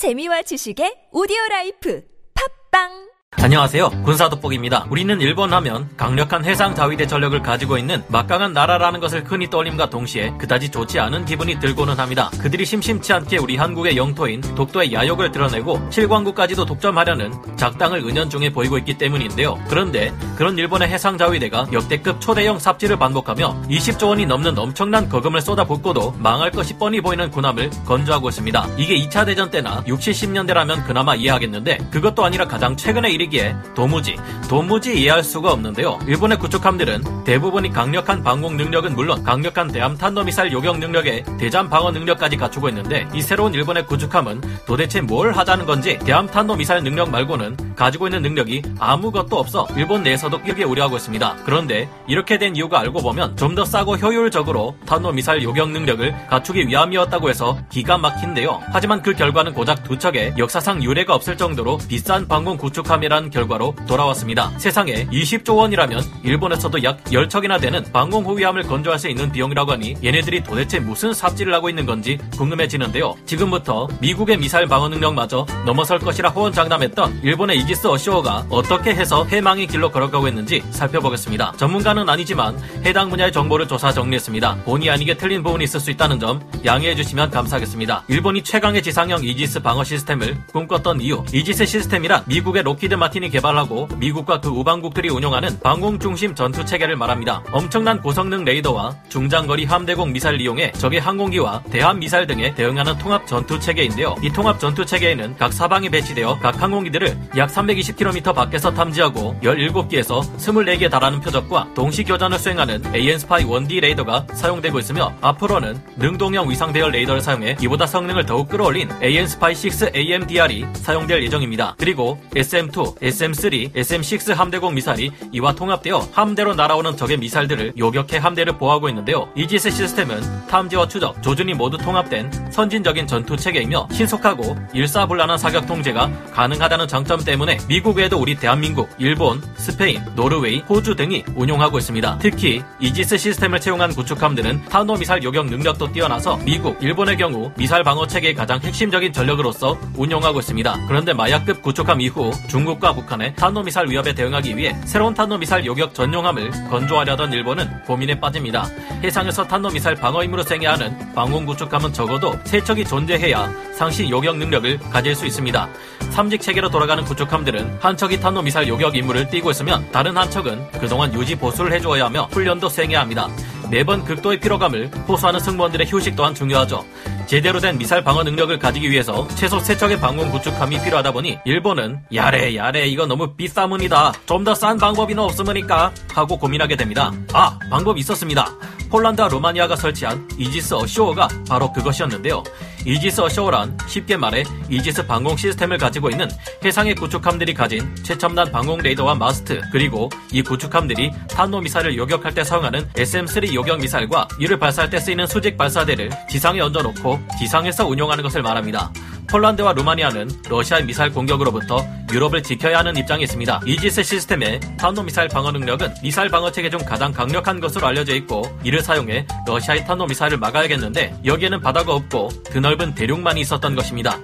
재미와 지식의 오디오 라이프. 팟빵 안녕하세요. 군사돋보기입니다. 우리는 일본 하면 강력한 해상 자위대 전력을 가지고 있는 막강한 나라라는 것을 흔히 떠올림과 동시에 그다지 좋지 않은 기분이 들고는 합니다. 그들이 심심치 않게 우리 한국의 영토인 독도의 야욕을 드러내고 칠광구까지도 독점하려는 작당을 은연중에 보이고 있기 때문인데요. 그런데 그런 일본의 해상 자위대가 역대급 초대형 삽질을 반복하며 20조 원이 넘는 엄청난 거금을 쏟아붓고도 망할 것이 뻔히 보이는 군함을 건조하고 있습니다. 이게 2차 대전 때나 60, 70년대라면 그나마 이해하겠는데 그것도 아니라 가장 최근의 일이기에 도무지 도무지 이해할 수가 없는데요. 일본의 구축함들은 대부분이 강력한 방공 능력은 물론 강력한 대함 탄도미사일 요격 능력에 대잠 방어 능력까지 갖추고 있는데 이 새로운 일본의 구축함은 도대체 뭘 하자는 건지 대함 탄도미사일 능력 말고는 가지고 있는 능력이 아무것도 없어 일본 내에서도 크게 우려하고 있습니다. 그런데 이렇게 된 이유가 알고 보면 좀 더 싸고 효율적으로 탄도미사일 요격 능력을 갖추기 위함이었다고 해서 기가 막힌데요. 하지만 그 결과는 고작 두 척의 역사상 유례가 없을 정도로 비싼 방공 구축함이 란 결과로 돌아왔습니다. 세상에 20조 원이라면 일본에서도 약 10척이나 되는 방공 호위함을 건조할 수 있는 비용이라고 하니 얘네들이 도대체 무슨 삽질을 하고 있는 건지 궁금해지는데요. 지금부터 미국의 미사일 방어 능력마저 넘어설 것이라 호언장담했던 일본의 이지스 어쇼어가 어떻게 해서 패망의 길로 걸어가고 있는지 살펴보겠습니다. 전문가는 아니지만 해당 분야의 정보를 조사 정리했습니다. 본의 아니게 틀린 부분이 있을 수 있다는 점 양해해 주시면 감사하겠습니다. 일본이 최강의 지상형 이지스 방어 시스템을 꿈꿨던 이유 이지스 시스템이란 미국의 록히드 마틴이 개발하고 미국과 그 우방국들이 운용하는 방공 중심 전투 체계를 말합니다. 엄청난 고성능 레이더와 중장거리 함대공 미사일 이용해 적의 항공기와 대함 미사일 등에 대응하는 통합 전투 체계인데요. 이 통합 전투 체계에는 각 사방에 배치되어 각 항공기들을 약 320km 밖에서 탐지하고 17기에서 24개에 달하는 표적과 동시 교전을 수행하는 AN-SPY 1D 레이더가 사용되고 있으며 앞으로는 능동형 위상 배열 레이더를 사용해 이보다 성능을 더욱 끌어올린 AN-SPY 6 AMDR이 사용될 예정입니다. 그리고 SM2, SM3, SM6 함대공 미사일이 이와 통합되어 함대로 날아오는 적의 미사일들을 요격해 함대를 보호하고 있는데요. 이지스 시스템은 탐지와 추적, 조준이 모두 통합된 선진적인 전투 체계이며 신속하고 일사불란한 사격 통제가 가능하다는 장점 때문에 미국 외에도 우리 대한민국, 일본, 스페인, 노르웨이, 호주 등이 운용하고 있습니다. 특히 이지스 시스템을 채용한 구축함들은 탄도미사일 요격 능력도 뛰어나서 미국, 일본의 경우 미사일 방어 체계의 가장 핵심적인 전력으로서 운용하고 있습니다. 그런데 마약급 구축함 이후 중국과 북한의 탄도미사일 위협에 대응하기 위해 새로운 탄도미사일 요격 전용함을 건조하려던 일본은 고민에 빠집니다. 해상에서 탄도미사일 방어 임무로 생해야 하는 방공 구축함은 적어도 세 척이 존재해야 상시 요격 능력을 가질 수 있습니다. 삼직 체계로 돌아가는 구축함들은 한 척이 탄도미사일 요격 임무를 띠고 있으면 다른 한 척은 그동안 유지 보수를 해주어야 하며 훈련도 수행해야 합니다. 매번 극도의 피로감을 호소하는 승무원들의 휴식 또한 중요하죠. 제대로 된 미사일 방어 능력을 가지기 위해서 최소 세 척의 방공 구축함이 필요하다 보니 일본은 야래 야래 이거 너무 비싸문이다. 좀 더 싼 방법이나 없으니까 하고 고민하게 됩니다. 아 방법 있었습니다. 폴란드와 루마니아가 설치한 이지스 어쇼어가 바로 그것이었는데요. Aegis Ashore란 쉽게 말해 이지스 방공 시스템을 가지고 있는 해상의 구축함들이 가진 최첨단 방공 레이더와 마스트 그리고 이 구축함들이 탄도 미사일을 요격할 때 사용하는 SM3 요격 미사일과 이를 발사할 때 쓰이는 수직 발사대를 지상에 얹어놓고 지상에서 운용하는 것을 말합니다. 폴란드와 루마니아는 러시아의 미사일 공격으로부터 유럽을 지켜야 하는 입장에 있습니다. 이지스 시스템의 탄도 미사일 방어 능력은 미사일 방어 체계 중 가장 강력한 것으로 알려져 있고 이를 사용해 러시아의 탄도 미사일을 막아야겠는데 여기에는 바다가 없고 드넓은 대륙만이 있었던 것입니다.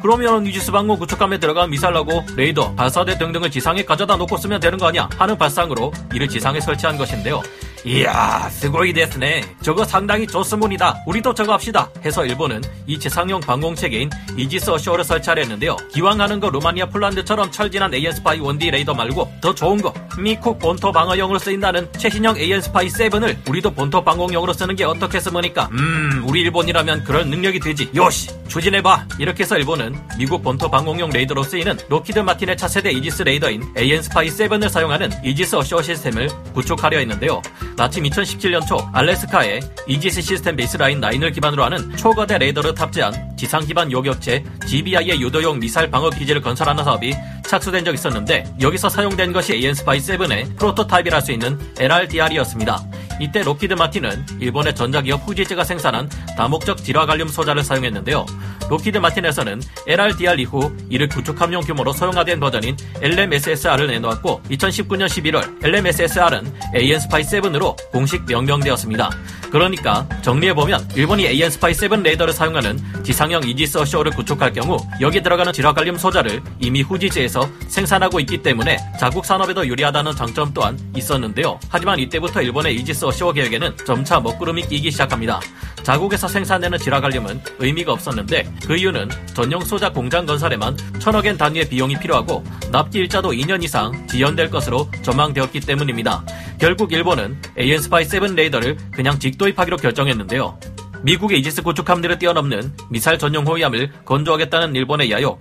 그러면 이지스 방공 구축함에 들어간 미사일하고 레이더, 발사대 등등을 지상에 가져다 놓고 쓰면 되는 거 아니야 하는 발상으로 이를 지상에 설치한 것인데요. 이야, すごいですね. 저거 상당히 좋습니다. 우리도 저거 합시다. 해서 일본은 이 지상용 방공체계인 Aegis Ashore를 설치하려 했는데요. 기왕 하는 거 루마니아 폴란드처럼 철 지난 AN-SPY 1D 레이더 말고 더 좋은 거 미국 본토 방어용으로 쓰인다는 최신형 AN-SPY 7을 우리도 본토 방공용으로 쓰는 게 어떻겠습니까? 음, 우리 일본이라면 그럴 능력이 되지. よし, 추진해봐. 이렇게 해서 일본은 미국 본토 방공용 레이더로 쓰이는 록히드 마틴의 차세대 이지스 레이더인 AN-SPY 7을 사용하는 이지스 어쇼 시스템을 구축하려 했는데요. 마침 2017년 초 알래스카에 이지스 시스템 Baseline 9을 기반으로 하는 초거대 레이더를 탑재한 지상 기반 요격체 GBI의 유도용 미사일 방어 기지를 건설하는 사업이 착수된 적 있었는데 여기서 사용된 것이 AN-SPY 7의 프로토타입이라 할 수 있는 LRDR이었습니다. 이때 록히드 마틴은 일본의 전자기업 후지쯔가 생산한 다목적 질화갈륨 소자를 사용했는데요. 록히드 마틴에서는 LRDR 이후 이를 구축함용 규모로 소형화된 버전인 LMSSR을 내놓았고 2019년 11월 LMSSR은 AN-SPY 7으로 공식 명명되었습니다. 그러니까 정리해보면 일본이 AN 스파이 7 레이더를 사용하는 지상형 이지스 어쇼를 구축할 경우 여기 들어가는 지라갈륨 소자를 이미 후지지에서 생산하고 있기 때문에 자국 산업에도 유리하다는 장점 또한 있었는데요. 하지만 이때부터 일본의 이지스 어쇼 계획에는 점차 먹구름이 끼기 시작합니다. 자국에서 생산되는 지라갈륨은 의미가 없었는데 그 이유는 전용 소자 공장 건설에만 천억엔 단위의 비용이 필요하고 납기 일자도 2년 이상 지연될 것으로 전망되었기 때문입니다. 결국 일본은 AN-SPY 7 레이더를 그냥 직도입하기로 결정했는데요. 미국의 이지스 구축 함대를 뛰어넘는 미사일 전용 호위함을 건조하겠다는 일본의 야욕.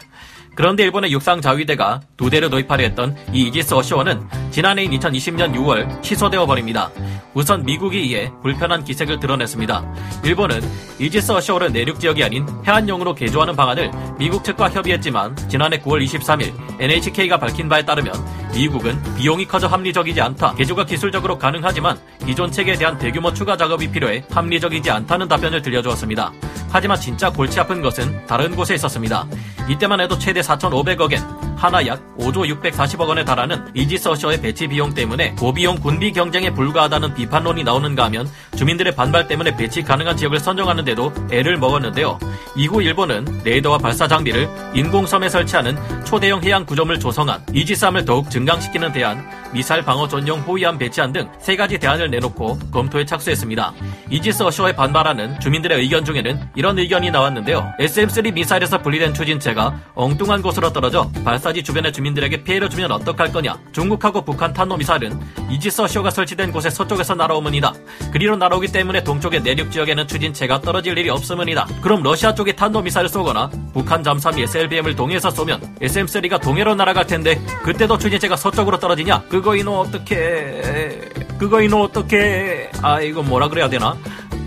그런데 일본의 육상 자위대가 두 대를 도입하려 했던 이 이지스 어쇼어는 지난해인 2020년 6월 취소되어 버립니다. 우선 미국이 이에 불편한 기색을 드러냈습니다. 일본은 Aegis Ashore를 내륙 지역이 아닌 해안용으로 개조하는 방안을 미국 측과 협의했지만 지난해 9월 23일 NHK가 밝힌 바에 따르면 미국은 비용이 커져 합리적이지 않다. 개조가 기술적으로 가능하지만 기존 체계에 대한 대규모 추가 작업이 필요해 합리적이지 않다는 답변을 들려주었습니다. 하지만 진짜 골치 아픈 것은 다른 곳에 있었습니다. 이때만 해도 최대 4,500억엔 한화 약 5조 640억 원에 달하는 이지서셔의 배치 비용 때문에 고비용 군비 경쟁에 불과하다는 비판론이 나오는가 하면 주민들의 반발 때문에 배치 가능한 지역을 선정하는데도 애를 먹었는데요. 이후 일본은 레이더와 발사 장비를 인공섬에 설치하는 초대형 해양 구조물 조성안, 이지함을 더욱 증강시키는 대안, 미사일 방어 전용 호위함 배치안 등 세 가지 대안을 내놓고 검토에 착수했습니다. 이지스 어쇼에 반발하는 주민들의 의견 중에는 이런 의견이 나왔는데요. SM3 미사일에서 분리된 추진체가 엉뚱한 곳으로 떨어져 발사지 주변의 주민들에게 피해를 주면 어떡할 거냐. 중국하고 북한 탄도 미사일은 이지스 어쇼가 설치된 곳의 서쪽에서 날아오문이다. 그리로 날아오기 때문에 동쪽의 내륙 지역에는 추진체가 떨어질 일이 없으문이다. 그럼 러시아 쪽이 탄도 미사일을 쏘거나 북한 잠수함이 SLBM을 동해에서 쏘면 SM3가 동해로 날아갈 텐데 그때도 추진체가 서쪽으로 떨어지냐? 그거 이노 어떻게? 그거 이노 어떻게? 아 이거 뭐라 그래야 되나?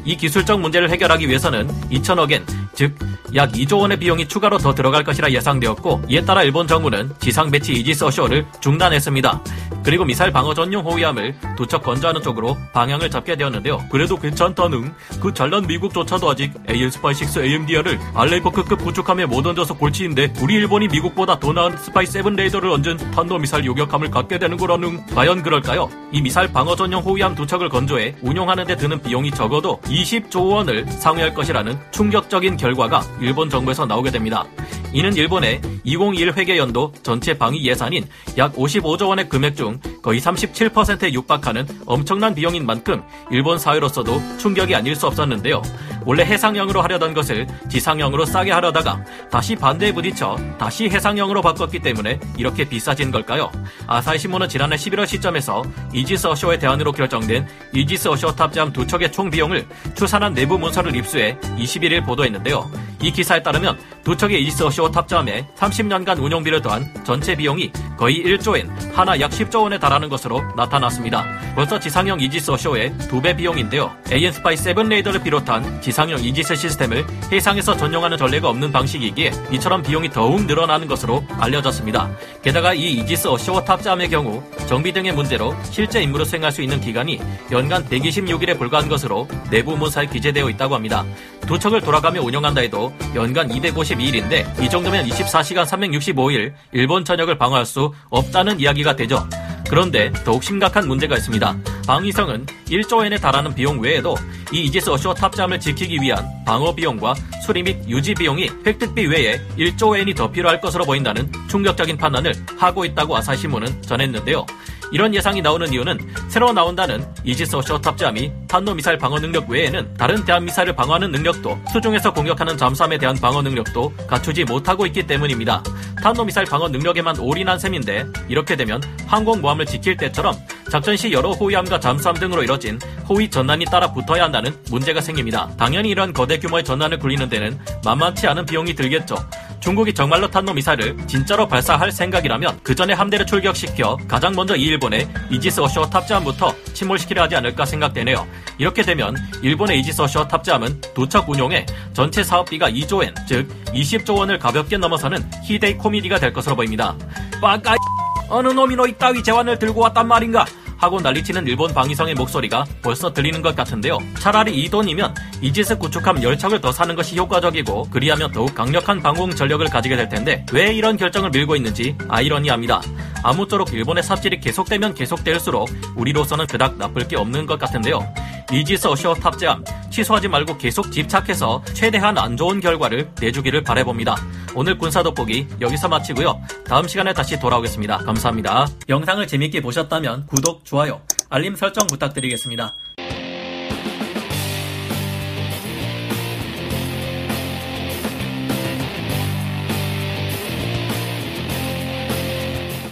이 기술적 문제를 해결하기 위해서는 2천억엔, 즉, 약 2조 원의 비용이 추가로 더 들어갈 것이라 예상되었고, 이에 따라 일본 정부는 지상 배치 이지스 어쇼를 중단했습니다. 그리고 미사일 방어 전용 호위함을 두 척 건조하는 쪽으로 방향을 잡게 되었는데요. 그래도 괜찮다는 그 잘난 미국조차도 아직 AN-SPY 6 AMDR을 알레이버크급 구축함에 못 얹어서 골치인데 우리 일본이 미국보다 더 나은 스파이 7 레이더를 얹은 탄도 미사일 요격함을 갖게 되는 거라는 과연 그럴까요? 이 미사일 방어 전용 호위함 두 척을 건조해 운용하는 데 드는 비용이 적어도 20조 원을 상회할 것이라는 충격적인 결과가 일본 정부에서 나오게 됩니다. 이는 일본의 2021 회계연도 전체 방위 예산인 약 55조 원의 금액 중 거의 37%에 육박하는 엄청난 비용인 만큼 일본 사회로서도 충격이 아닐 수 없었는데요. 원래 해상형으로 하려던 것을 지상형으로 싸게 하려다가 다시 반대에 부딪혀 다시 해상형으로 바꿨기 때문에 이렇게 비싸진 걸까요? 아사히 신문은 지난해 11월 시점에서 이지스 어쇼의 대안으로 결정된 이지스 어쇼 탑재함 두 척의 총 비용을 추산한 내부 문서를 입수해 21일 보도했는데요. 이 기사에 따르면 두 척의 이지스 어쇼 탑재함에 30년간 운용비를 더한 전체 비용이 거의 1조엔 한화 약 10조 원에 달하는 것으로 나타났습니다. 벌써 지상형 이지스 어쇼의 두배 비용인데요. AN SPY 7 레이더를 비롯한 지상형 이지스 시스템을 해상에서 전용하는 전례가 없는 방식이기에 이처럼 비용이 더욱 늘어나는 것으로 알려졌습니다. 게다가 이 이지스 어쇼 탑재함의 경우 정비 등의 문제로 실제 임무를 수행할 수 있는 기간이 연간 126일에 불과한 것으로 내부 문서에 기재되어 있다고 합니다. 두 척을 돌아가며 운영한다 해도 연간 252일인데 이 정도면 24시간 365일 일본 전역을 방어할 수 없다는 이야기가 되죠. 그런데 더욱 심각한 문제가 있습니다. 방위성은 1조 엔에 달하는 비용 외에도 이 이지스 어쇼 탑잠을 지키기 위한 방어 비용과 수리 및 유지 비용이 획득비 외에 1조 엔이 더 필요할 것으로 보인다는 충격적인 판단을 하고 있다고 아사히신문은 전했는데요. 이런 예상이 나오는 이유는 새로 나온다는 이지스 어쇼 탑재함이 탄도 미사일 방어 능력 외에는 다른 대함 미사일을 방어하는 능력도 수중에서 공격하는 잠수함에 대한 방어 능력도 갖추지 못하고 있기 때문입니다. 탄도 미사일 방어 능력에만 올인한 셈인데 이렇게 되면 항공모함을 지킬 때처럼 작전 시 여러 호위함과 잠수함 등으로 이뤄진 호위 전단이 따라 붙어야 한다는 문제가 생깁니다. 당연히 이런 거대 규모의 전단을 굴리는 데는 만만치 않은 비용이 들겠죠. 중국이 정말로 탄도 미사일을 진짜로 발사할 생각이라면 그 전에 함대를 출격시켜 가장 먼저 이 일본의 이지스 어쇼 탑재함부터 침몰시키려 하지 않을까 생각되네요. 이렇게 되면 일본의 이지스 어쇼 탑재함은 두 척 운용에 전체 사업비가 2조엔, 즉 20조 원을 가볍게 넘어서는 희대의 코미디가 될 것으로 보입니다. ばか 어느 놈이 너 이따위 제안을 들고 왔단 말인가? 하고 난리치는 일본 방위성의 목소리가 벌써 들리는 것 같은데요. 차라리 이 돈이면 이지스 구축함 10척을 더 사는 것이 효과적이고 그리하면 더욱 강력한 방공 전력을 가지게 될 텐데 왜 이런 결정을 밀고 있는지 아이러니합니다. 아무쪼록 일본의 삽질이 계속되면 계속될수록 우리로서는 그닥 나쁠 게 없는 것 같은데요. 이지스 어쇼 탑재함 취소하지 말고 계속 집착해서 최대한 안 좋은 결과를 내주기를 바래봅니다. 오늘 군사 돋보기 여기서 마치고요. 다음 시간에 다시 돌아오겠습니다. 감사합니다. 영상을 재밌게 보셨다면 구독, 좋아요, 알림 설정 부탁드리겠습니다.